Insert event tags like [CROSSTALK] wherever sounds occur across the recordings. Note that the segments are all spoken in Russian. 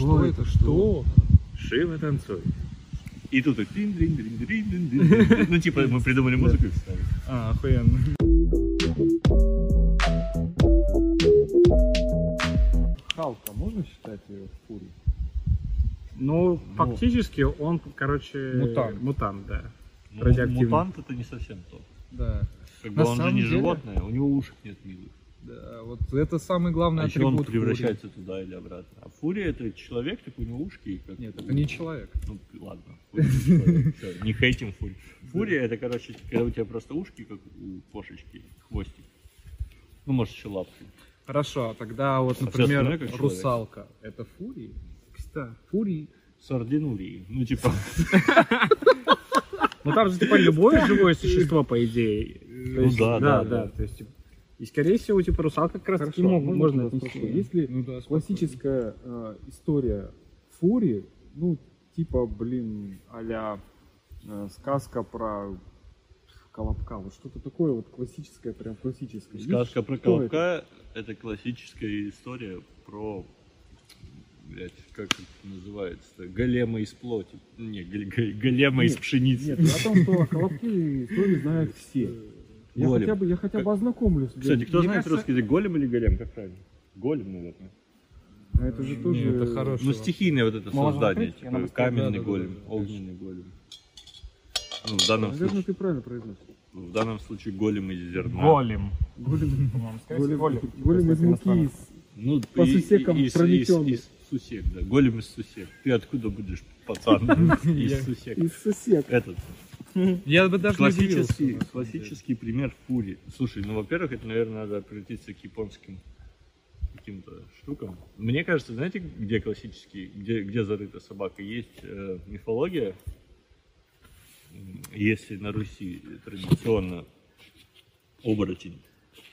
что это? Что? Шива танцуй. И тут так дин дин дин дин дин дин Ну, типа, мы придумали музыку и вставили. А, охуенно. Халка, можно считать ее фурией? Ну, фактически он, короче... Мутант. Мутант, да. Ну, Радиоактивный. Мутант это не совсем то. Да. Как На бы он же самом не деле- животное, у него ушек нет милых. Да, вот это самый главный А еще он атрибут фурии. превращается туда или обратно. А фурия это человек, так у него ушки. Как Нет, у- это не человек. Ну, ладно. не хейтим фурию. [LAUGHS] Фурия это, короче, когда у тебя просто ушки, как у кошечки, хвостик. Ну, может, еще лапки. Хорошо, а тогда вот, всё например, русалка. Это фурии? Да, фурии. Сардинурии. Ну, типа, [LAUGHS] Ну там же типа любое живое существо, по идее. Ну да, да, да, да. То есть, и скорее всего, типа русалка как раз таки можно вас отнести. спрошу, Есть ли Ну да, классическая э, история фурии, ну, типа, блин, а сказка про Колобка, вот что-то такое вот классическое, прям классическое. Сказка про Колобка это классическая история про блядь, как это называется голема из плоти. Не, голема из Нет, пшеницы. Нет, о том, что о Колобке историю знают [LAUGHS] все. Я Голем. хотя бы, я хотя бы ознакомлюсь. Кстати, кто Мне знает кажется- русский язык? Голем или голем? Как правильно? Голем, наверное. А это же тоже... Не, это хороший Ну, стихийное вот это Можно создание, открыть? Типа каменный да, голем, да, да, огненный голем. Ну, в данном Наверное, случае, ты правильно произносишь. в данном случае голем из зерна. Голем. Голем, Голем. голем, голем из муки, из Ну, По и- сусекам и- из, из, прометенный. из сусек, да. Голем из сусек. Ты откуда будешь, пацан? [LAUGHS] Из сусек. из сусек. Этот Я бы даже не удивился, классический, классический пример фури. Слушай, ну, во-первых, это, наверное, надо обратиться к японским каким-то штукам. Мне кажется, знаете, где классический, где, где зарыта собака? Есть э, мифология, если на Руси традиционно оборотень,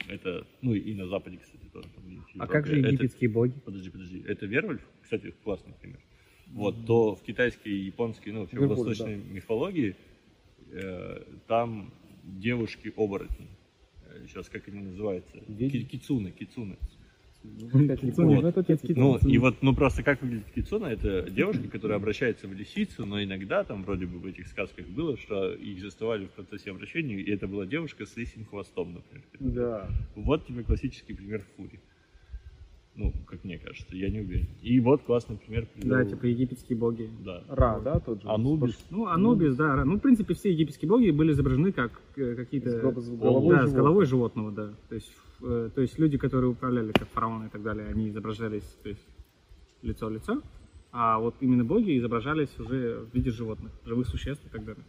это, ну и на Западе, кстати, тоже. там есть А как же Европе. Это- египетские боги? подожди, подожди, это Вервольф, кстати, классный пример. Вот, то в китайской и японской, ну, вообще в Вервольф, восточной мифологии, э, там девушки-оборотни. Сейчас как они называются? Кицуны, кицуны. Ну, Ну, кицуна. и вот, ну, просто как выглядит кицуна, это девушка, которая обращается в лисицу, но иногда там вроде бы в этих сказках было, что их заставали в процессе обращения, и это была девушка с лисим хвостом, например. Да. Вот тебе классический пример фури. Ну, как мне кажется, я не уверен. И вот классный пример. привел- Да, типа египетские боги. Да. Ра, да, тот же? Анубис. Ну, Анубис, да. Ра- Ну, в принципе, все египетские боги были изображены как э, какие-то... С го- с да, головой с животного. головой животного, да. То есть, э, то есть люди, которые управляли как фараоны и так далее, они изображались то есть, лицо-лицо, а вот именно боги изображались уже в виде животных, живых существ и так далее.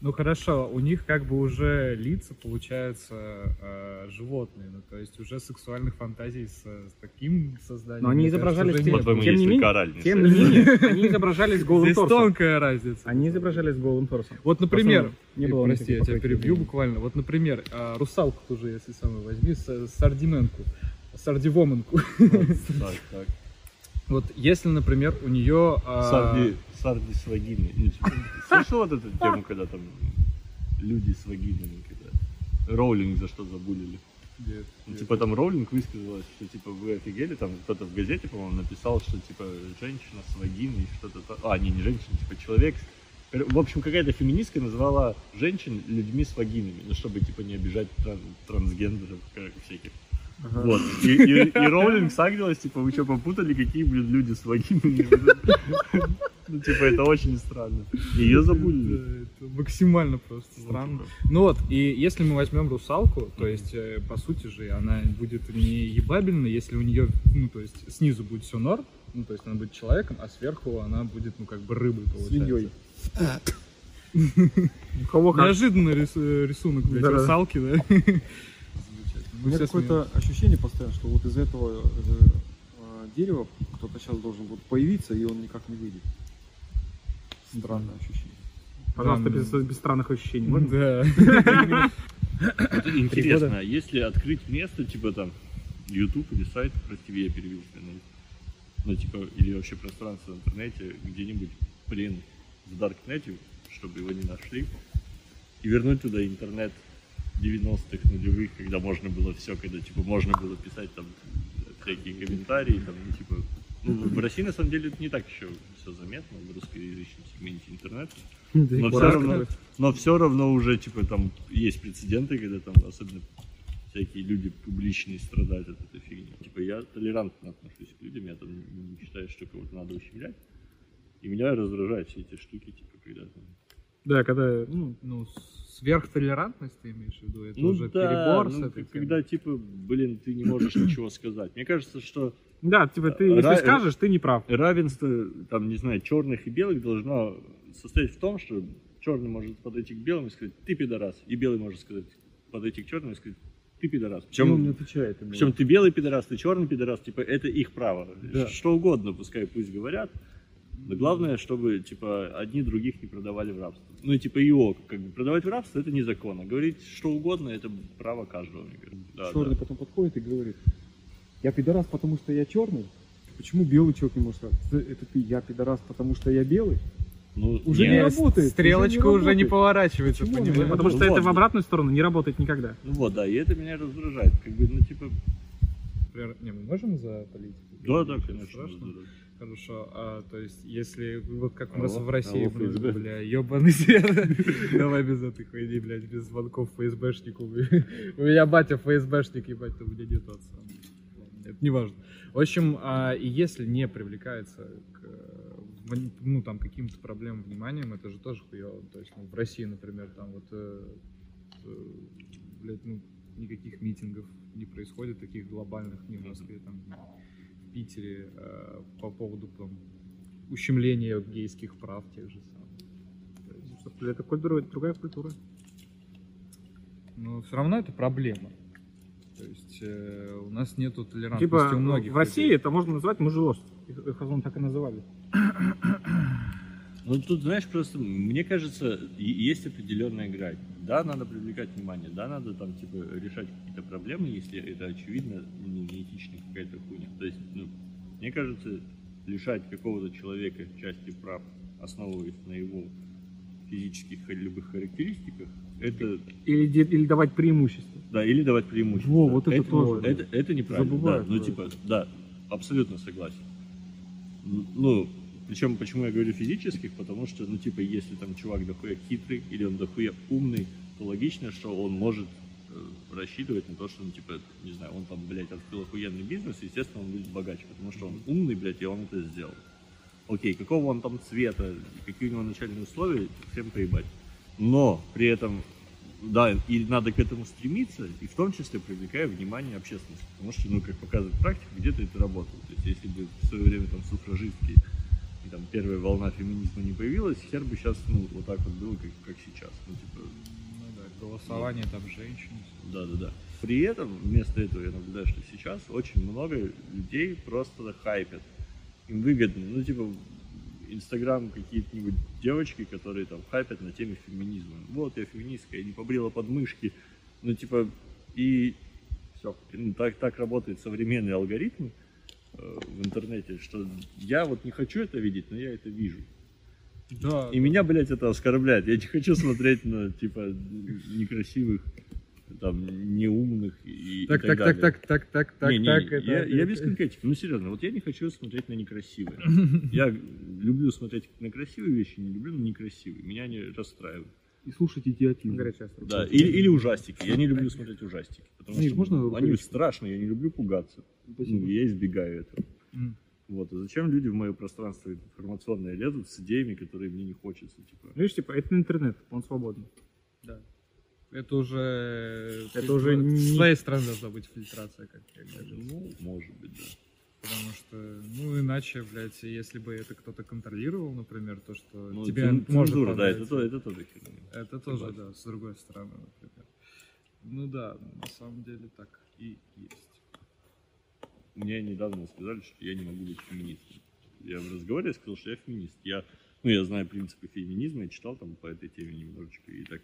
Ну хорошо, у них как бы уже лица получаются э, животные, ну то есть уже сексуальных фантазий с, с таким созданием. Но они кажется, изображались уже тем- тем не менее- Тем не менее, они изображались голым Здесь торсом. тонкая разница. Они изображались голым торсом. Вот, например, не э, было прости, я тебя перебью буквально. Вот, например, а, русалку тоже, если самую возьми, с- сардименку, сардивоменку. Так, так. [LAUGHS] Вот если, например, у нее... а, Сарди, сарди с вагиной. Ну, типа, Слышал вот эту тему, когда там люди с вагинами, когда Роулинг за что забулили? где- Ну, где- типа там Роулинг высказалась, что типа вы офигели, там кто-то в газете, по-моему, написал, что типа женщина с вагиной, что-то там. А, не, не женщина, типа человек. В общем, какая-то феминистка назвала женщин людьми с вагинами, ну, чтобы типа не обижать тран- трансгендеров как всяких. Вот. И, и- и Роулинг сагрилась, типа, вы что, попутали, какие, блин, люди с вагинами? Ну, типа, это очень странно. Ее забулили. Да, это максимально просто странно. Ну вот, и если мы возьмем русалку, то есть, э, по сути же, она будет не ебабельна, если у нее, ну, то есть, снизу будет все норм, ну, то есть, она будет человеком, а сверху она будет, ну, как бы рыбой, получается. Свиньей. Как. Неожиданный э, рисунок, блядь, русалки, да? У Мы меня какое-то ощущение постоянно, что вот из этого э, э, дерева кто-то сейчас должен будет появиться, и он никак не выйдет. Странное ощущение. Пожалуйста, без, без странных ощущений. Можно? Да. [LAUGHS] Интересно, а если открыть место, типа там, YouTube или сайт, прости, я перевел тебя на ну, типа, или вообще пространство в интернете, где-нибудь, блин, в Даркнете, чтобы его не нашли, и вернуть туда интернет 90-х нулевых, когда можно было все, когда, типа, можно было писать там всякие комментарии, там, ну, типа, Ну, в России, на самом деле, это не так еще все заметно в русскоязычном сегменте интернета. Но все, равно, но все равно уже, типа, там есть прецеденты, когда там особенно всякие люди публичные страдают от этой фигни. Типа, я толерантно отношусь к людям, я там не считаю, что кого-то надо ущемлять. И меня раздражают все эти штуки, типа, когда там... Да, когда, ну, Ну, сверхтолерантность ты имеешь в виду? Это ну уже да, перебор с ну, этой когда, типа, блин, ты не можешь ничего сказать. Мне кажется, что да, типа ты, если Ра- скажешь, ты не прав. равенство, там, не знаю, черных и белых должно состоять в том, что черный может подойти к белому и сказать, ты пидорас, и белый может сказать, подойти к черному и сказать, ты пидорас. И он не Причем, отвечает ему. причем ты белый пидорас, ты черный пидорас, типа, это их право. Да. Что угодно, пускай пусть говорят. Но главное, чтобы, типа, одни других не продавали в рабство. Ну, и, типа, его, как бы, продавать в рабство, это незаконно. Говорить что угодно, это право каждого, мне кажется. Да, черный да. потом подходит и говорит, я пидорас, потому что я черный. Почему белый человек не может сказать, «Да это ты, я пидорас, потому что я белый? Ну, Уже нет. не работает. Стрелочка уже не уже не поворачивается, Почему понимаешь? Потому что Ну это вот. в обратную сторону не работает никогда. Ну вот, да, и это меня раздражает. Как бы, ну, типа, Например, не, мы можем за политику? да, да, конечно. Страшно? да, да. Хорошо, а, то есть, если вот как у Алло, нас в России, алло, было, ФСБ. бля, ебаный свет, [LAUGHS] давай без этой хуйни, блядь, без звонков ФСБшнику. [LAUGHS] У меня батя ФСБшник, ебать, у меня нет отца. Это не важно. В общем, а, и если не привлекается к, ну, там, каким-то проблемам вниманием, это же тоже хуево. То есть, ну, в России, например, там вот, э, э, блядь, ну, никаких митингов не происходит, таких глобальных ни в Москве, там, в Питере э, по поводу там, ущемления гейских прав тех же самых. Что Это культура, другая культура. но все равно это проблема. То есть э, у нас нету толерантности Типа у многих. в России людей. это можно назвать мужеложство. Их, их так и называли. Ну, тут, знаешь, просто, мне кажется, есть определенная грань. Да, надо привлекать внимание, да, надо там, типа, решать какие-то проблемы, если это очевидно, ну, неэтичная какая-то хуйня. То есть, ну, мне кажется, лишать какого-то человека части прав, основываясь на его физических или любых характеристиках, это, Или, или давать преимущество. да, или давать преимущество. Во, вот это тоже. Это, это неправильно, Забывают да. Ну, типа, да, абсолютно согласен. Ну, причем, почему я говорю физических, потому что, ну, типа, если там чувак дохуя хитрый или он дохуя умный, то логично, что он может э, рассчитывать на то, что, ну, типа, не знаю, он там, блядь, открыл охуенный бизнес, и, естественно, он будет богаче, потому что он умный, блядь, и он это сделал. Окей, какого он там цвета, какие у него начальные условия, всем поебать. Но при этом, да, и надо к этому стремиться, и в том числе привлекая внимание общественности. Потому что, ну, как показывает практика, где-то это работает. То есть, если бы в свое время там суфражистки и там первая волна феминизма не появилась, хер бы сейчас, ну, вот так вот было, как, как сейчас. Ну, типа, Ну голосование там женщин. да, да, да. При этом, вместо этого я наблюдаю, что сейчас очень много людей просто хайпят. Им выгодно, ну, типа, Инстаграм какие-нибудь девочки, которые там хайпят на теме феминизма. Вот я феминистка, я не побрила подмышки. Ну, типа, и все. так, так работает современный алгоритм в интернете, что я вот не хочу это видеть, но я это вижу. Да. И меня, блядь, это оскорбляет. Я не хочу смотреть на, типа, некрасивых, там, неумных и, и Так, так, так, так, далее. так, так, так, так, Не, не, так. не, это- я, я без конкретики. Ну, серьезно, вот я не хочу смотреть на некрасивые. [LAUGHS] Я люблю смотреть на красивые вещи, не люблю на некрасивые. Меня они расстраивают. И слушать идиотизм. Да, или, или ужастики. Я не люблю смотреть ужастики. Потому Миш, что можно они страшные, я не люблю пугаться. Спасибо. Ну, я избегаю этого. М. Вот. А зачем люди в мое пространство информационное лезут с идеями, которые мне не хочется, типа. Видишь, типа, это интернет, он свободный. Да. Это уже... Это уже С не- своей стороны должна быть фильтрация, как я говорю. Ну, может быть, да. Потому что, ну, иначе, блядь, если бы это кто-то контролировал, например, то, что Ну, тебе цен- может цензура, да, это, понравиться. то- это тоже херня. Это тоже, Согласен. да, с другой стороны, например. Ну да, на самом деле так и есть. Мне недавно сказали, что я не могу быть феминистом. Я в разговоре сказал, что я феминист. Я, ну, я знаю принципы феминизма, я читал там по этой теме немножечко. И так,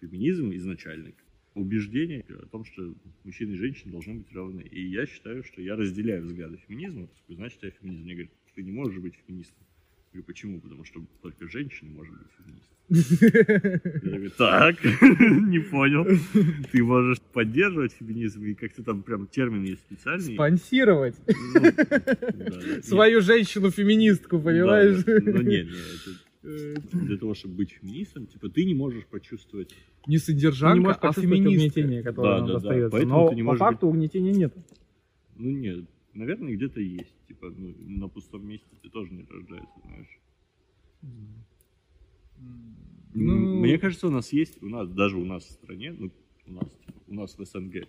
феминизм изначально убеждение о том, что мужчины и женщины должны быть равны. И я считаю, что я разделяю взгляды феминизма, значит, я феминист. Мне говорят, ты не можешь быть феминистом. Я говорю, почему? Потому что только женщина может быть феминисткой. [LAUGHS] Я такой, так, [LAUGHS] не понял. Ты можешь поддерживать феминизм, и как-то там прям термин есть специальный. Спонсировать Ну, [LAUGHS] да, свою женщину-феминистку, понимаешь? Да, да. Ну нет, нет, это для того, чтобы быть феминистом, типа ты не можешь почувствовать. Не содержанка, не можешь а феминистка. угнетение, которое Да, нам да, да. достается. Поэтому Но ты не по можешь факту угнетения нет. Ну нет, наверное, где-то есть. Типа, ну, на пустом месте ты тоже не рождается, знаешь. Ну, Мне кажется, у нас есть, у нас, даже у нас в стране, ну, у нас, типа, у нас в СНГ,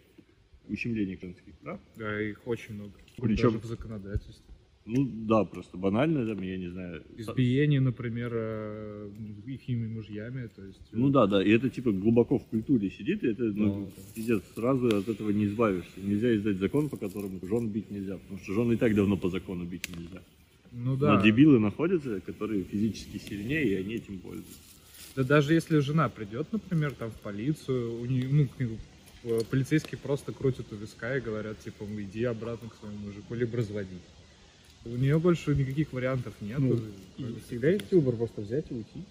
ущемление женских прав. Да, их очень много. Причем- Даже в законодательстве. Ну да, просто банально, там, я не знаю. со- Избиение, например, э, ихними мужьями, то есть... э, Ну да, да, и это типа глубоко в культуре сидит, и это, ну, Да, пиздец, сразу от этого не избавишься. Нельзя издать закон, по которому жен бить нельзя, потому что жен и так давно по закону бить нельзя. Ну да. Но дебилы находятся, которые физически сильнее, и они этим пользуются. Да даже если жена придет, например, там в полицию, у нее, ну, э, полицейские просто крутят у виска и говорят, типа, «Ну, иди обратно к своему мужику, либо разводить. У нее больше никаких вариантов нет. Ну, и всегда есть выбор просто взять и уйти.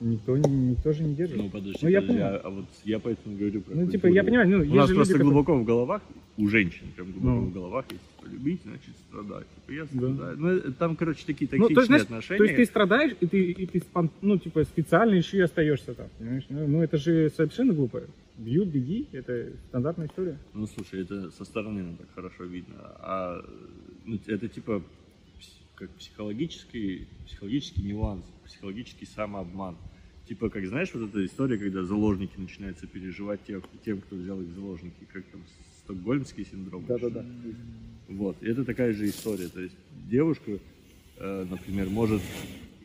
Никто, никто же не держит. Ну подожди, Ну, я подожди, понимаю. а, а вот я поэтому говорю про Ну, типа, я понимаю, ну, У нас просто люди, которые- глубоко в головах, у женщин прям глубоко Ну. в головах есть, типа, любить, значит страдать. Типа, я Да. страдаю. Ну, э, там, короче, такие Ну, токсичные то есть, знаешь, отношения. То есть ты страдаешь, и ты, и ты спон- ну, типа, специально еще и остаешься там, понимаешь? Ну, ну, это же совершенно глупо. Бьют, беги, это стандартная история. Ну, слушай, это со стороны нам так хорошо видно. А ну, это типа как психологический, психологический нюанс, психологический самообман. Типа, как знаешь, вот эта история, когда заложники начинаются переживать тех, тем, кто взял их в заложники, как там стокгольмский синдром. Да-да-да. Вот, и это такая же история. То есть девушка, э, например, может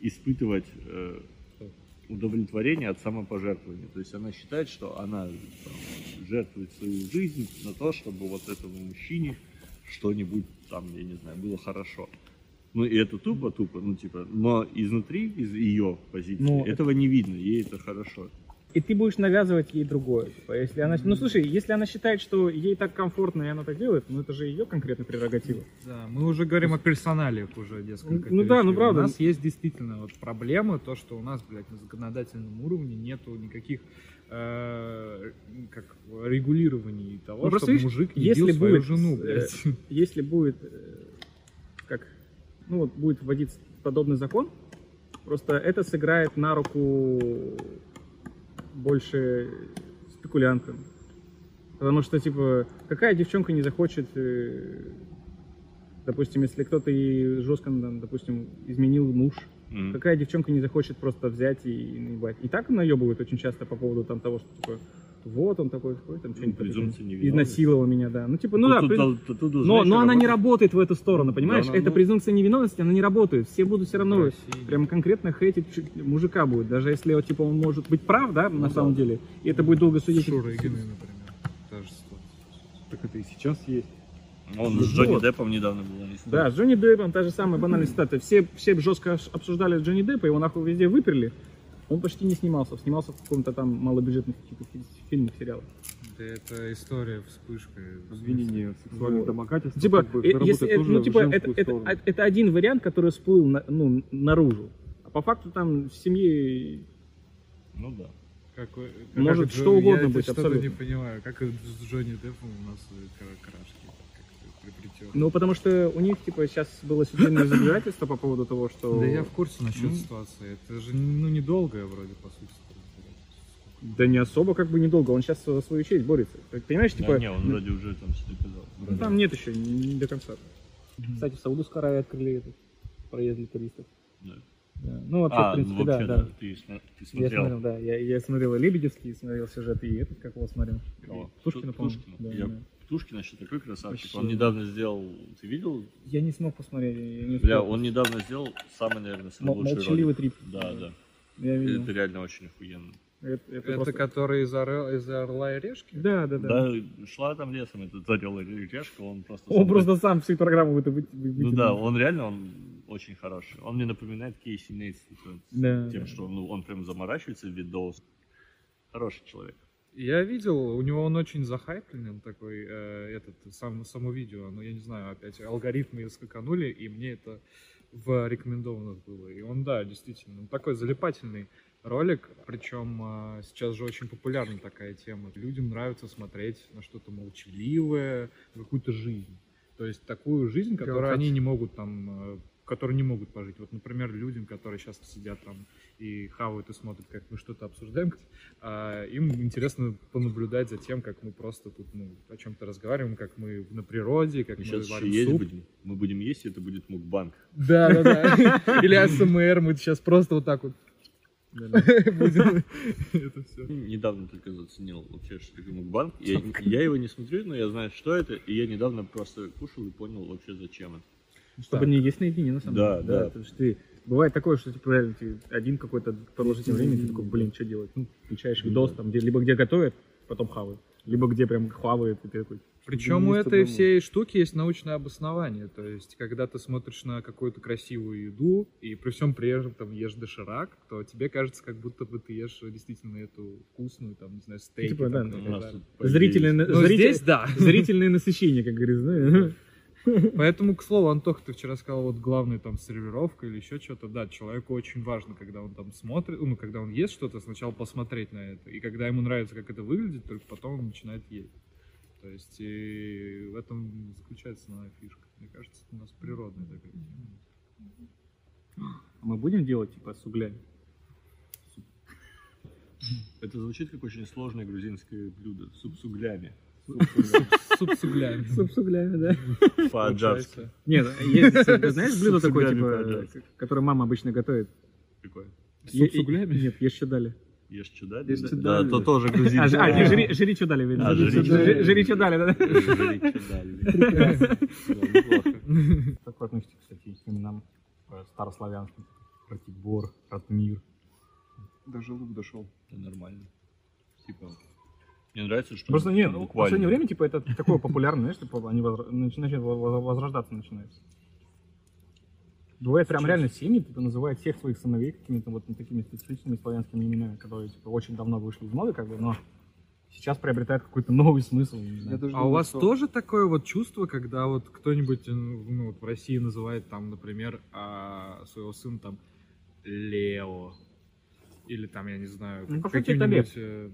испытывать э, удовлетворение от самопожертвования. То есть она считает, что она там, жертвует свою жизнь на то, чтобы вот этому мужчине что-нибудь там, я не знаю, было хорошо. Ну и это тупо, тупо, ну типа, но изнутри, из ее позиции, Ну, этого не видно, ей это хорошо. И ты будешь навязывать ей другое. Типа, если она... Ну, слушай, если она считает, что ей так комфортно, и она так делает, ну, это же ее конкретная прерогатива. Да, мы уже говорим о персоналиях уже несколько Ну да, ну правда. У нас есть действительно вот проблема, то, что у нас, блядь, на законодательном уровне нету никаких э, как регулирований того, Ну, чтобы видишь, мужик не если бил свою будет, жену, э, блядь. Если будет, э, ну, вот будет вводиться подобный закон, просто это сыграет на руку больше спекулянтам. Потому что, типа, какая девчонка не захочет, э, допустим, если кто-то ей жестко, допустим, изменил муж, Мгм. какая девчонка не захочет просто взять и наебать. И так наебывают очень часто по поводу там того, что типа, вот он такой, такой, там что-нибудь. такое. презумпция невиновности. Изнасиловал меня, да. Ну, типа, ну, Тут- да, тут- при- тут- тут- тут, но, знаешь, но она не работает- в эту сторону, понимаешь? Да, Эта ну- презумпция невиновности, она не работает. Все будут все равно В России прям конкретно хейтить мужика будет. Даже если вот, типа, он может быть прав, да, Ну на самом деле. И это будет долго судить. Шурыгины, например. Та же ситуация. Так это и сейчас есть. Он с Джонни Деппом недавно был. Да, с Джонни Деппом та же самая банальная ситуация. Все, все жестко обсуждали Джонни Деппа, его нахуй везде выперли. Он почти не снимался, снимался в каком-то там малобюджетных фильмах, сериалах. Да это история вспышка. Обвинение в сексуальном Вот. домогательстве. Типа, как бы, э, если, э, тоже ну, типа это, это, это один вариант, который всплыл на- ну, наружу. А по факту там в семье Ну да. Как, вы- Может, как что угодно я быть, что-то абсолютно. не понимаю, как это с Джонни Деппом у нас э, крашки приплетет. Ну, потому что у них, типа, сейчас было судебное разбирательство по поводу того, что... Да я в курсе насчет Ну. ситуации. Это же ну недолгое вроде по сути. Да не особо, как бы, недолго. Он сейчас за свою честь борется. Так, Понимаешь, типа... Да, не, он ну, вроде уже там все доказал. ну, там нет еще, не, не до конца. Кстати, в Саудовской Аравии открыли этот проезд для туристов. Да. Да. Ну, вообще, А, в принципе, ну, да, вообще, да. да. Ты, ты Я смотрел. смотрел, да. Я, я смотрел и Лебедевский, смотрел сюжет, и этот, как его смотрел. Кого? Птушкина, Ту- по-моему. Да, Я- да. Птушкин еще такой красавчик. Вообще. Он недавно сделал... Ты видел? Я не смог посмотреть. я не Бля, он недавно сделал самый, наверное, свой Мол- лучший молчаливый ролик. трип. Да, да. Я видел. Это реально очень охуенно. Это, это Это просто- который из, Орел- из Орла и Решки? Да, да, да. Да, шла там лесом, этот орел и решка, он просто... Он сам- просто сам всю программу вы- вы- Ну да, он реально, он очень хороший. Он мне напоминает Кейси Нейтс Да, тем, да. что ну, он прям заморачивается в видос. Хороший человек. Я видел, у него он очень захайпленный, такой, э, этот, сам, само видео, но я не знаю, опять алгоритмы скаканули, и мне это в рекомендованных было. И он, да, действительно, такой залипательный ролик, причем а, сейчас же очень популярна такая тема. Людям нравится смотреть на что-то молчаливое, какую-то жизнь. То есть такую жизнь, которую они не могут там, а, которые не могут пожить. Вот, например, людям, которые сейчас сидят там и хавают и смотрят, как мы что-то обсуждаем, [LAUGHS] а, им интересно понаблюдать за тем, как мы просто тут ну, о чем-то разговариваем, как мы на природе, как Мы мы, сейчас еще варим есть суп. будем. Мы будем есть, и это будет мукбанк. Да, да, да. [LAUGHS] Или АСМР, мы сейчас просто вот так вот [LAUGHS] [LAUGHS] это все. Недавно только заценил вообще, что такое мукбанк. Я, его не смотрю, но я знаю, что это, и я недавно просто кушал и понял вообще, зачем это. Чтобы не есть наедине, на самом Да, деле. да. Потому что ты... Бывает такое, что типа реально ты один какой-то продолжительное время, ты такой, блин, что делать? Ну, включаешь видос, там, где, либо где готовят, потом хавают, либо где прям хавают, и ты такой, Причем у этой всей штуки есть научное обоснование. То есть, когда ты смотришь на какую-то красивую еду, и при всем при этом там ешь доширак, то тебе кажется, как будто бы ты ешь действительно эту вкусную, там, не знаю, стейки. Типа, да, зрительное, Но зритель- здесь да. [LAUGHS] зрительное насыщение, как говорится, да? [LAUGHS] Поэтому, к слову, Антох, ты вчера сказал, вот главное там сервировка или еще что-то. Да, человеку очень важно, когда он там смотрит, ну, когда он ест что-то, сначала посмотреть на это. И когда ему нравится, как это выглядит, только потом он начинает есть. То есть и в этом заключается основная фишка. Мне кажется, это у нас природная такая тема. А мы будем делать, типа, с углями? Это звучит как очень сложное грузинское блюдо. Суп с углями. Суп с углями. Суп с углями, да? По-аджарски. Нет, есть, ты знаешь блюдо такое, типа, которое мама обычно готовит? Какое? Суп с углями? Нет, есть что дали. Ешь что дали? Ешь Да, чё да, то тоже А, грузинское. ж- а, не, жри, жри что дали, видно. А, жри. Жри да? Жри чё дали. Да, неплохо. Как вы относитесь, кстати, к именам э, старославянским? Ратибор, Ратмир. Даже лук дошел. Это нормально. Типа, мне нравится, что Просто не, ну, в буквально. последнее время, типа, это такое популярное, знаешь, типа, они возра- нач- начинают воз- возрождаться начинаются. Бывает прям реально семьи, типа, называют всех своих сыновей какими-то вот такими специфичными славянскими именами, которые, типа, очень давно вышли из моды, как бы, но сейчас приобретают какой-то новый смысл. не знаю. Я А у вас что- тоже такое вот чувство, когда вот кто-нибудь э, ну, вот в России называет там, например, а, своего сына там Лео или там, я не знаю, Ну, каким-нибудь... э,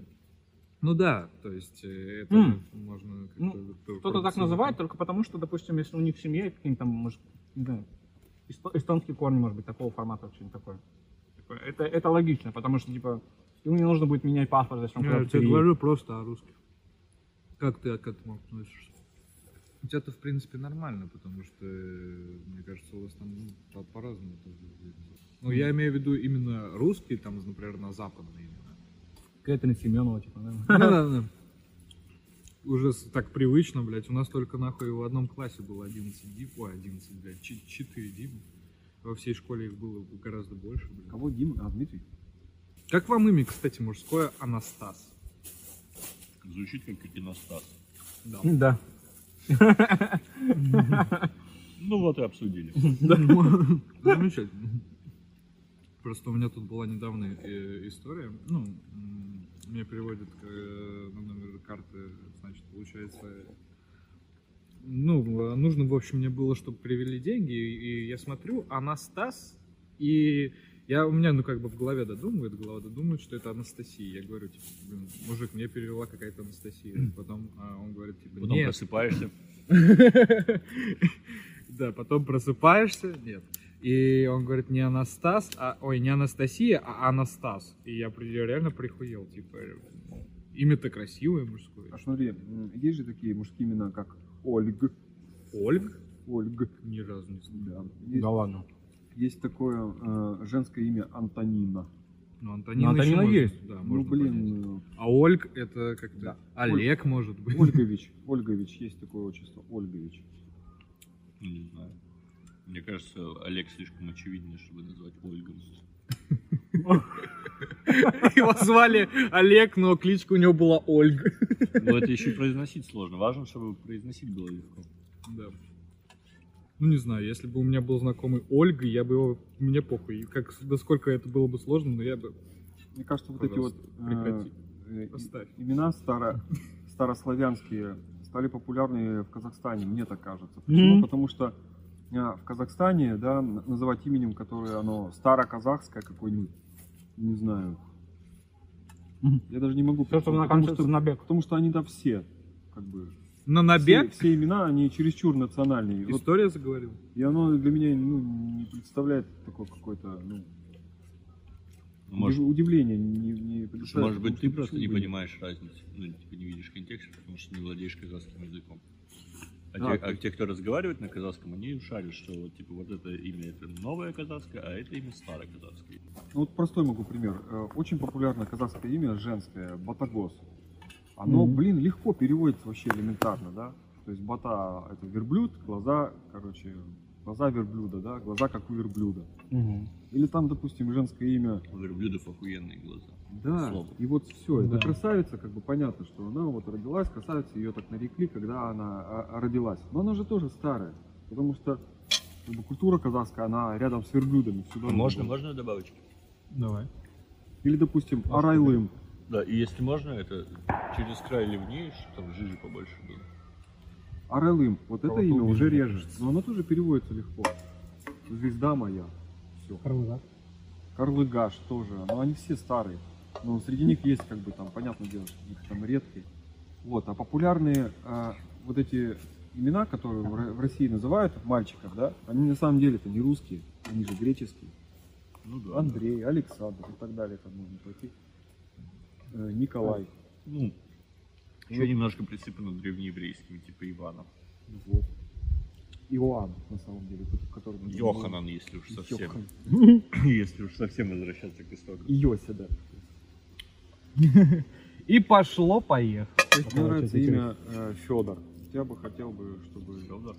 Ну да, то есть э, это М. можно. Ну, Кто-то так называет только потому, что, допустим, если у них в семье какие-нибудь там, может, не знаю, эстонские корни, может быть, такого формата, что-нибудь такое. Это, это логично, потому что, типа, ему не нужно будет менять паспорт, зачем я тебе переедет. говорю просто о русских. Как ты к этому относишься? У тебя-то, в принципе, нормально, потому что, э, мне кажется, у вас там ну, по- по-разному тоже. Ну, я имею в виду именно русские, там, например, на западные имена. Кэтрин Семенова, типа, да? Да-да-да. Уже так привычно, блядь. У нас только нахуй в одном классе было 11 дим. Ой, 11, блядь, 4 Димы. Во всей школе их было гораздо больше, блядь. Кого Дима? А, Дмитрий? Как вам имя, кстати, мужское Анастас? Звучит как иностас. Да. Да. Ну вот и обсудили. Замечательно. Просто у меня тут была недавно э, история. Ну, м, мне переводят э, на номер карты, значит, получается, ну, нужно, в общем, мне было, чтобы привели деньги, и я смотрю, Анастас, и я, у меня, ну, как бы в голове додумывает, голова додумывает, что это Анастасия. Я говорю, типа, блин, мужик, мне перевела какая-то Анастасия. Потом а, он говорит, типа, Потом нет, просыпаешься. [LAUGHS] Да, потом просыпаешься, нет. И он говорит, не Анастас, а, ой, не Анастасия, а Анастас. И я реально прихуел, типа, имя-то красивое мужское. А смотри, есть же такие мужские имена, как Ольг. Ольг? Ольг. Ни разу не знаю. Да. Есть, ладно. есть такое э, женское имя Антонина. Ну, Антонина, Ну, Антонина еще можно- есть. Да, Ну, можно понять. блин, А Ольг это как-то... Да. Олег, может э, быть. Ольгович. [LAUGHS] Ольгович, есть такое отчество. Ольгович. Ну, Не знаю. Мне кажется, Олег слишком очевидный, чтобы назвать Ольгом. Его звали Олег, но кличка у него была Ольг. Но это еще и произносить сложно. Важно, чтобы произносить было легко. Да. Ну, не знаю, если бы у меня был знакомый Ольга, я бы его... Мне похуй. Как, насколько это было бы сложно, но я бы... Мне кажется, вот эти вот э, прекрати. э, имена старо, старославянские стали популярны в Казахстане, мне так кажется. Почему? Потому что в Казахстане, да, называть именем, которое оно староказахское какое-нибудь, не знаю. Я даже не могу Все, что потому что, на бег. потому что они да все, как бы. На набег? Все, все имена, они чересчур национальные. И Вот- История заговорил. и оно для меня ну, не представляет такое какое-то, ну, Может, удив- удивление. Не, не представляет, может быть, потому ты просто не понимаешь разницы, ну, типа не видишь контекста, потому что не владеешь казахским языком. А, А, те, а те, кто разговаривает на казахском, они шарят, что вот типа вот это имя это новое казахское, а это имя старое казахское. Ну, вот простой могу пример. Э, Очень популярное казахское имя женское, Батагос. Оно, Мгм. блин, легко переводится вообще элементарно, да? То есть бата это верблюд, глаза, короче, глаза верблюда, да, глаза как у верблюда. Или там, допустим, женское имя, У верблюдов охуенные глаза. Да, Слово. и вот все, это Да. красавица, как бы понятно, что она вот родилась, красавица, ее так нарекли, когда она а, родилась. Но она же тоже старая, потому что как бы, культура казахская, она рядом с верблюдами всегда. А можно, была. можно добавочки? Давай. Или, допустим, Арайлым. Да, и если можно, это через край ливнеешь, там жижи побольше было. Арайлым, вот это Кого-то имя уже режет, но оно тоже переводится легко. Звезда моя, все. Карлыгаш тоже, но они все старые. Но среди них есть, как бы там, понятное дело, что их там редкие. Вот, а популярные а, вот эти имена, которые в Ро- в России называют мальчиков, да, они на самом деле это не русские, они же греческие. Ну да. Андрей, Александр и так далее, там можно пойти. Э, Николай. Ну, еще немножко присыпано древнееврейскими, типа Ивана. Вот. Иоанн, на самом деле, который... Йоханан, если уж совсем. Йохан. [COUGHS] Если уж совсем возвращаться к истокам. И Йося, да. [LAUGHS] И пошло-поехало. Мне нравится имя Федор. Я бы хотел бы, чтобы... Федор?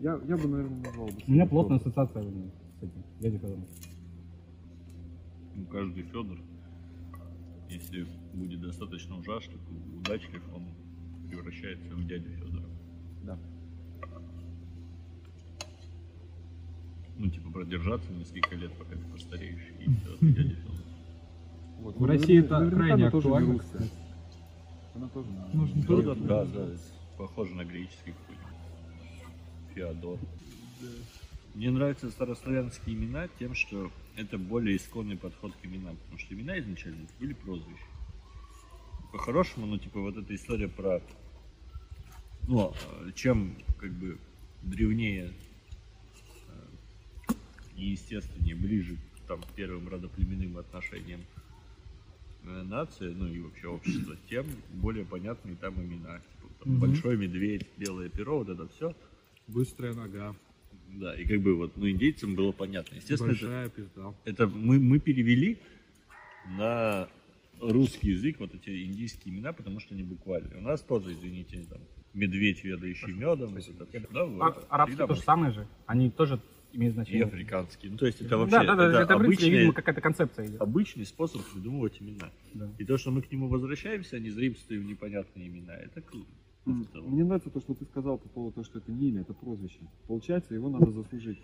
Я, я бы, наверное, назвал бы. У меня плотная ассоциация с этим. Дядя Федором. Ну, каждый Федор, если будет достаточно ужаслив, удачлив, он превращается в дядю Федора. Да. Ну, типа, продержаться несколько лет, пока ты постареешь, и ты дядя Федор. Вот. В России это крайне актуально, кстати. Она тоже Нужно русская. да, да, похоже на греческий какой-нибудь. Феодор. Мне нравятся старославянские имена тем, что это более исконный подход к именам, потому что имена изначально были прозвища. По-хорошему, ну, типа, вот эта история про, ну, чем, как бы, древнее э, и естественнее, ближе к там, первым родоплеменным отношениям э, нации, ну и вообще общества, тем более понятные там имена. Типа, там, Мгм. Большой медведь, белое перо, вот это все. Быстрая нога, Да, и как бы вот, ну, индейцам было понятно. Естественно, это, большая пизда. это мы, мы перевели на русский язык вот эти индийские имена, потому что они буквальные. У нас тоже, извините, там, медведь, ведающий медом. это всё, да, вот А- это Арабские то же самое же. Они тоже имеют И значение. африканские. Ну, то есть это вообще да, да, да, это, принципе, обычный, видимо, какая-то концепция идет. обычный способ придумывать имена. Да. И то, что мы к нему возвращаемся, а не заимствуем непонятные имена, это круто. Мне нравится то, что ты сказал по поводу того, что это не имя, это прозвище. Получается, его надо заслужить.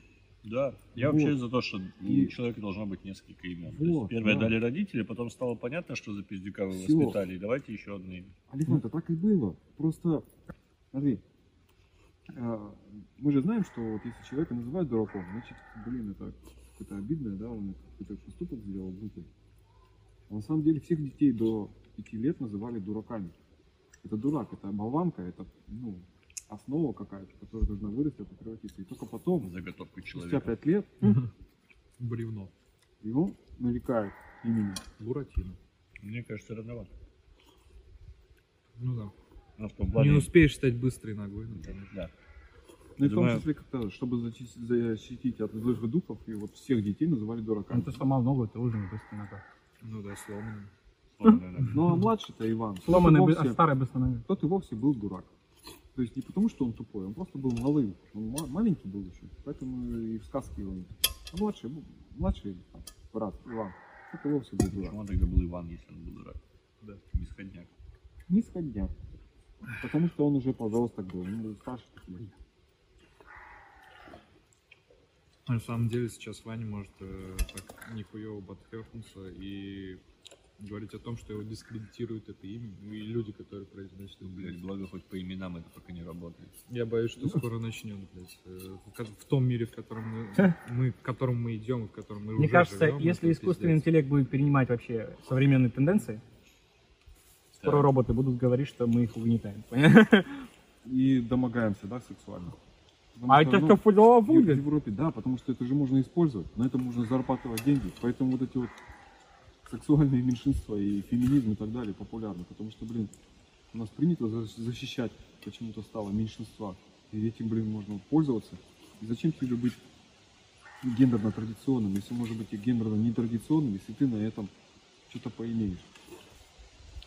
Да, я Вот. вообще за то, что у И- человека должно быть несколько имен. То есть Вот, первое да. дали родители, потом стало понятно, что за пиздюка вы Всё. воспитали, и давайте еще одно имя. Александр, так и было. Просто, смотри, мы же знаем, что вот если человека называют дураком, значит, блин, это какое-то обидное, да, он какой-то поступок сделал глупый. А на самом деле всех детей до пяти лет называли дураками. Это дурак, это болванка, это, ну, основа какая-то, которая должна вырасти, это превратиться. И только потом, Заготовку спустя человека. пять лет, Бревно. его нарекают именем. Буратино. Мне кажется, рановато. Ну да. Ну, в Не успеешь стать быстрой ногой. например. да. Ну и в том числе, как-то, чтобы защитить, от злых духов, и вот всех детей называли дураками. Ну, ты сломал ногу, ты уже не быстро нога. Ну да, сломанный. Сломанная. Ну а младший-то Иван, Сломанный, бы- вовсе- а старый быстро нога. тот и вовсе был дурак. То есть не потому, что он тупой, он просто был малым. Он ма- маленький был еще, поэтому и в сказке его нет. А младший, младший там, брат Иван, тот и вовсе был дурак. Почему он тогда был Иван, если он был дурак? Да. Бесходняк. Нисходняк. Потому что он уже подросток был, он был старше. таких лет. На самом деле сейчас Ваня может э, так нихуево подхеркнуться и говорить о том, что его дискредитирует это имя, ну и люди, которые произносят это, Блять, благо хоть по именам это пока не работает. Я боюсь, что скоро начнет, блядь. э, В том мире, в котором мы, мы, к которому мы идем, в котором мы Мне уже кажется, живем, если это искусственный пиздец. интеллект будет перенимать вообще современные тенденции, скоро роботы будут говорить, что мы их угнетаем. И домогаемся, да, сексуально. Потому А что, это ну, что поняла в будет? Европе, да, потому что это же можно использовать, на этом можно зарабатывать деньги. Поэтому вот эти вот сексуальные меньшинства и феминизм и так далее популярны. Потому что, блин, у нас принято за- защищать почему-то стало меньшинства. И этим, блин, можно пользоваться. И зачем тебе быть гендерно-традиционным, если может быть и гендерно-нетрадиционным, если ты на этом что-то поимеешь.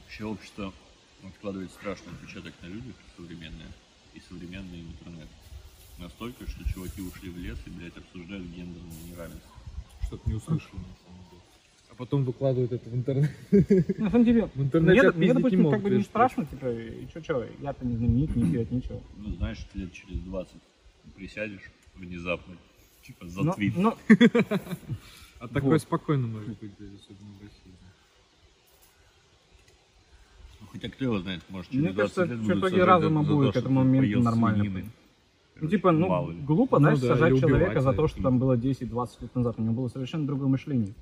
Вообще общество откладывает страшный отпечаток на людях современное и современный интернет. Настолько, что чуваки ушли в лес и, блядь, обсуждают гендерное неравенство. Что-то не услышал, на самом деле. А потом выкладывают это в интернет. На самом деле, [LAUGHS] В интернете мне, мне, не допустим, могут, как бы не страшно, типа, и чё, чё, я-то не знаменит, не пьет, ничего. Ну, знаешь, лет через 20 присядешь внезапно, типа, за твит. но А такое спокойно может быть, особенно в России. Ну, хотя кто его знает, может, через мне 20 кажется, лет будут чертоги сажать разума за будет к что этому ты моменту поел нормально. свинины. Ну, типа, ну, мало ли. глупо, Ну знаешь, да, сажать человека за за то, что там было 10-20 лет назад. У него было совершенно другое мышление.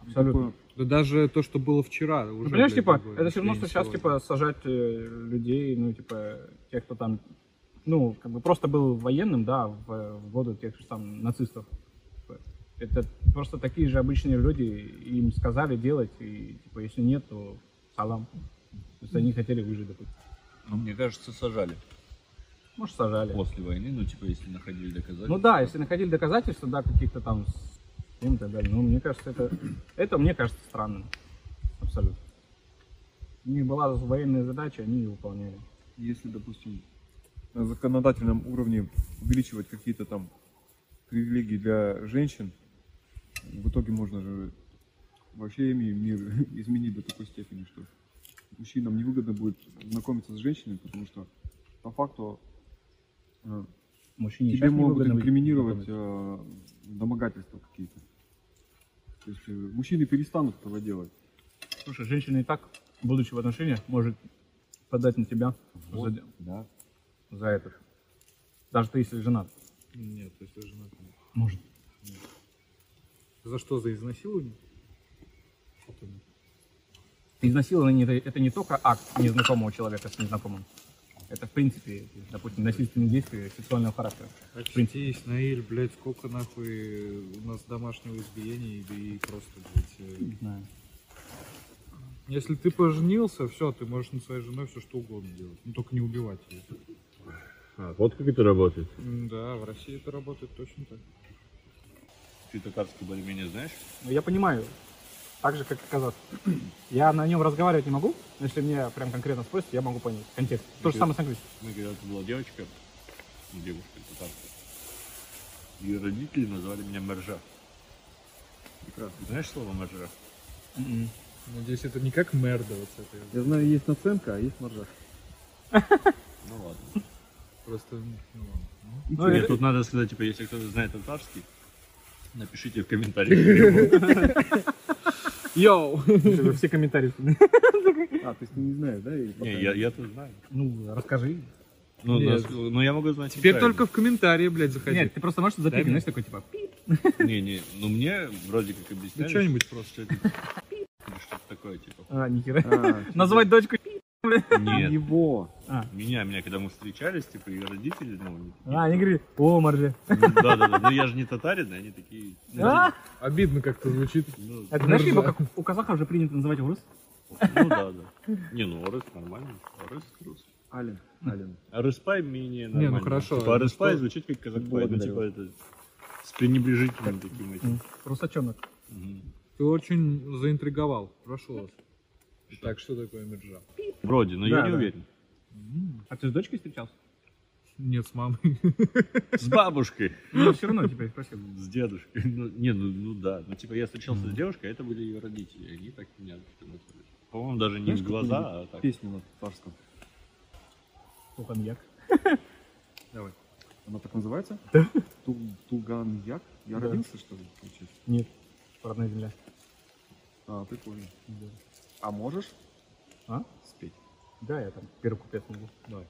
Абсолютно. Такое- Да даже то, что было вчера, уже. Ну, понимаешь, блядь, типа, другое это все равно, что мышление сейчас, сегодня. типа, сажать э, людей, ну, типа, тех, кто там, ну, как бы просто был военным, да, в, в годы тех же там нацистов. Это просто такие же обычные люди, им сказали делать, и, типа, если нет, то салам. То есть они хотели выжить, допустим. Ну, мне кажется, сажали Может, сажали. после войны, ну, типа, если находили доказательства. Ну да, если находили доказательства, да, каких-то там с ним и так далее. Но мне кажется, это, это мне кажется странным. Абсолютно. У них была военная задача, они ее выполняли. если, допустим, на законодательном уровне увеличивать какие-то там привилегии для женщин, в итоге можно же вообще мир [LAUGHS] изменить до такой степени, что мужчинам невыгодно будет знакомиться с женщиной, потому что по факту э, Мужчине тебе могут инкриминировать э, домогательства какие-то. То есть э, мужчины перестанут этого делать. Слушай, женщина и так, будучи в отношениях, может подать на тебя Вот, за, да. за это. Даже ты, если женат. Нет, если жена. то нет. Может. За что? За изнасилование? Изнасилование это, это не только акт незнакомого человека с незнакомым. Это, в принципе, допустим, насильственные действия сексуального характера. Очнитесь, Наиль, блядь, сколько нахуй у нас домашнего избиения да и просто, блядь. э, Не знаю. Если ты поженился, все, ты можешь над своей женой все что угодно делать. Ну только не убивать ее. А, вот как это работает. Да, в России это работает точно так. Ты татарский более-менее знаешь? Но я понимаю, так же, как и казах. [CLEARS THROAT] Я на нем разговаривать не могу, но если мне прям конкретно спросят, я могу понять контекст. То же самое с английским. Мы когда-то была девочка, ну, девушка татарская. Ее родители назвали меня Мержа. Прекрасно. Ты знаешь слово Мержа? Надеюсь, это не как мерда вот это. Я знаю, есть наценка, а есть маржа. [LAUGHS] Ну ладно. Просто, ну ладно. Ну, Нет, это- тут надо сказать, типа, если кто-то знает татарский, напишите в комментариях. [LAUGHS] Йоу! Все комментарии. А, то есть ты не знаешь, да? Не, я, я-то знаю. Ну, расскажи. Ну, Нет. нас- ну, я могу знать Теперь неправильно. только в комментарии, блядь, заходи. Нет, ты просто можешь запикать, мне. знаешь, такой типа пип. Не, не, ну мне вроде как Ну объясняли, что-нибудь просто. что это [LAUGHS] или что-то такое, типа. А, нихера. А, Назвать дочку пип. Нет, Его. А, меня, меня, когда мы встречались, типа, ее родители, ну, они такие, а, они говорят, о, Маржи. да, да, да, ну я же не татарин, они такие, А, Обидно как-то звучит. ну, это знаешь, либо как у казахов же принято называть урыс? ну да, да. Не, ну Орыс нормально, Орыс рус. Ален. Ален. Арыспай менее ну нормально. хорошо, Типа Арыспай что- звучит как казахпай, ну Благодарю. типа это с пренебрежительным таким этим. Русачонок. Мгм. Ты очень заинтриговал. Прошу вас. Так, что такое мерджа? Вроде, но Да, я не да. уверен. А ты с дочкой встречался? Нет, с мамой. С бабушкой, Ну, все равно теперь спросил. с дедушкой. Ну, не, ну, ну да. Ну, типа, я встречался с девушкой, а это были ее родители. Они так меня. По-моему, даже не в глаза, а так. Песню на татарском. Туханьяк. [LAUGHS] Давай. Она так называется? Да. Ту- Туганьяк? Я Да. родился, что ли, получается? Нет, родная земля. А, прикольно. А можешь А? спеть? Да, я там первый куплет могу. Давай.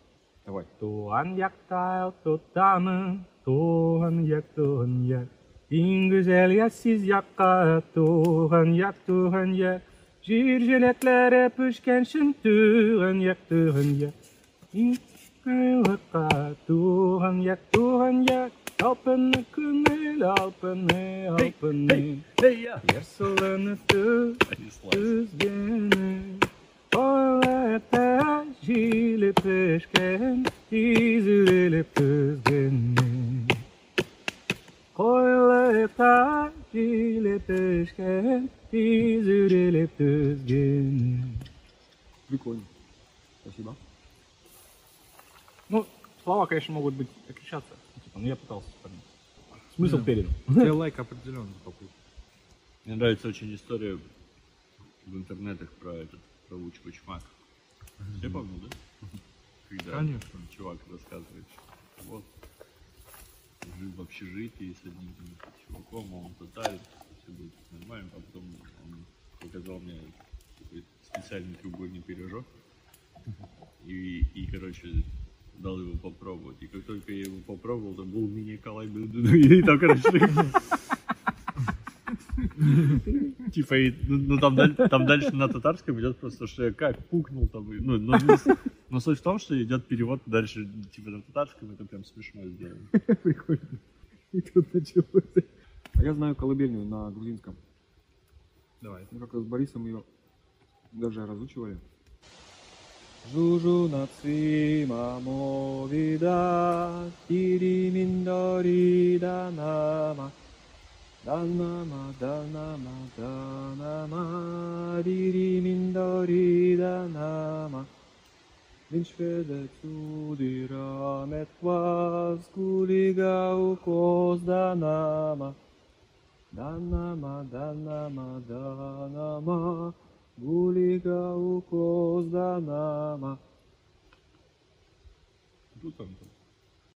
Давай. Tuhan yak tayo tutama, Tuhan yak Tuhan yak. İngüzel yassiz yakka, Tuhan yak Tuhan yak. Jirjiletlere püşkenşin, Tuhan yak Tuhan yak. İngüzel Tuhan yak Tuhan yak. Alpene künel, alpene, alpene. Эй, я! Yersalını tüz, Понеслась. Üzgünüm Oylete jile peşken İzilip üzgünüm Oylete jile peşken İzilip üzgünüm Прикольно. Спасибо. Ну, слова, конечно, могут быть отличаться. Типа, ну, я пытался вспомнить. Смысл Да. передал. Тебе лайк определенно попал. Мне нравится очень история в интернетах про этот, Вучку Чмак. Все помню, да? Когда Конечно. чувак рассказывает, что вот жил в общежитии с одним чуваком, он татарин, все будет нормально, а потом он показал мне такой специальный треугольный пирожок. И, и, короче, дал его попробовать. И как только я его попробовал, там был мини-Николай Дудуну. [LAUGHS] И там, короче, [LAUGHS] Типа, и, ну, ну, там, там дальше на татарском идет просто, что я как пукнул там. и- Ну, но, но, но суть в том, что идет перевод дальше, типа, на татарском, это прям смешно сделано. Прикольно. И тут началось. А я знаю колыбельную на грузинском. Давай. Мы как-то с Борисом ее даже разучивали. Жужу наци мамовида, тириминдорида нама. Dalnama, dalnama, dalnama, diri mindori dalnama. Vinșvedețu diramet vas, culigau cos danama. Danama, danama, danama, guligau cos danama. Du-te-mi